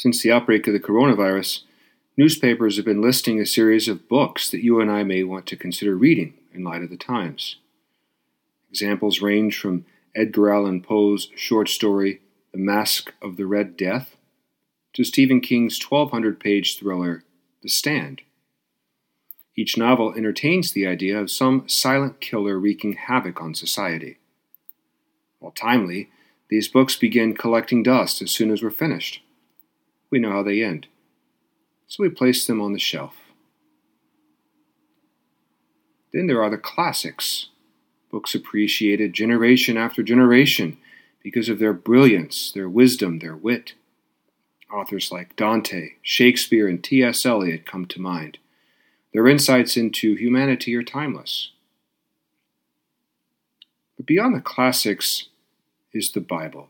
Since the outbreak of the coronavirus, newspapers have been listing a series of books that you and I may want to consider reading in light of the times. Examples range from Edgar Allan Poe's short story, The Masque of the Red Death, to Stephen King's 1,200 page thriller, The Stand. Each novel entertains the idea of some silent killer wreaking havoc on society. While timely, these books begin collecting dust as soon as we're finished. We know how they end, so we place them on the shelf. Then there are the classics, books appreciated generation after generation because of their brilliance, their wisdom, their wit. Authors like Dante, Shakespeare, and T.S. Eliot come to mind. Their insights into humanity are timeless. But beyond the classics is the Bible.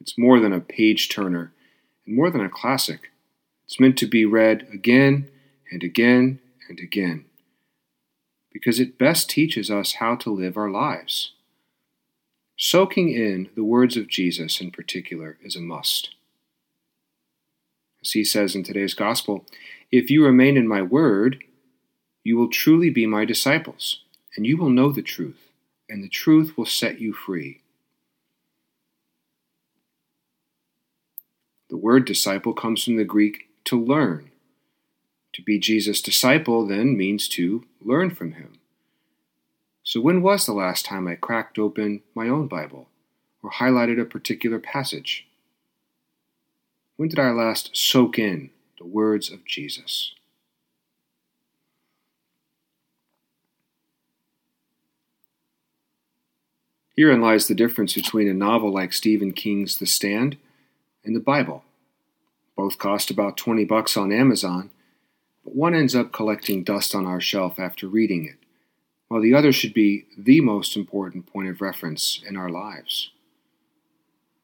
It's more than a page turner and more than a classic. It's meant to be read again and again and again because it best teaches us how to live our lives. Soaking in the words of Jesus in particular is a must. As he says in today's gospel, if you remain in my word, you will truly be my disciples, and you will know the truth, and the truth will set you free. The word disciple comes from the Greek to learn. To be Jesus' disciple then means to learn from him. So, when was the last time I cracked open my own Bible or highlighted a particular passage? When did I last soak in the words of Jesus? Herein lies the difference between a novel like Stephen King's The Stand and the Bible. Both cost about 20 bucks on Amazon, but one ends up collecting dust on our shelf after reading it, while the other should be the most important point of reference in our lives.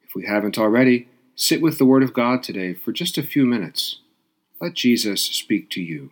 If we haven't already, Sit with the Word of God today for just a few minutes. Let Jesus speak to you.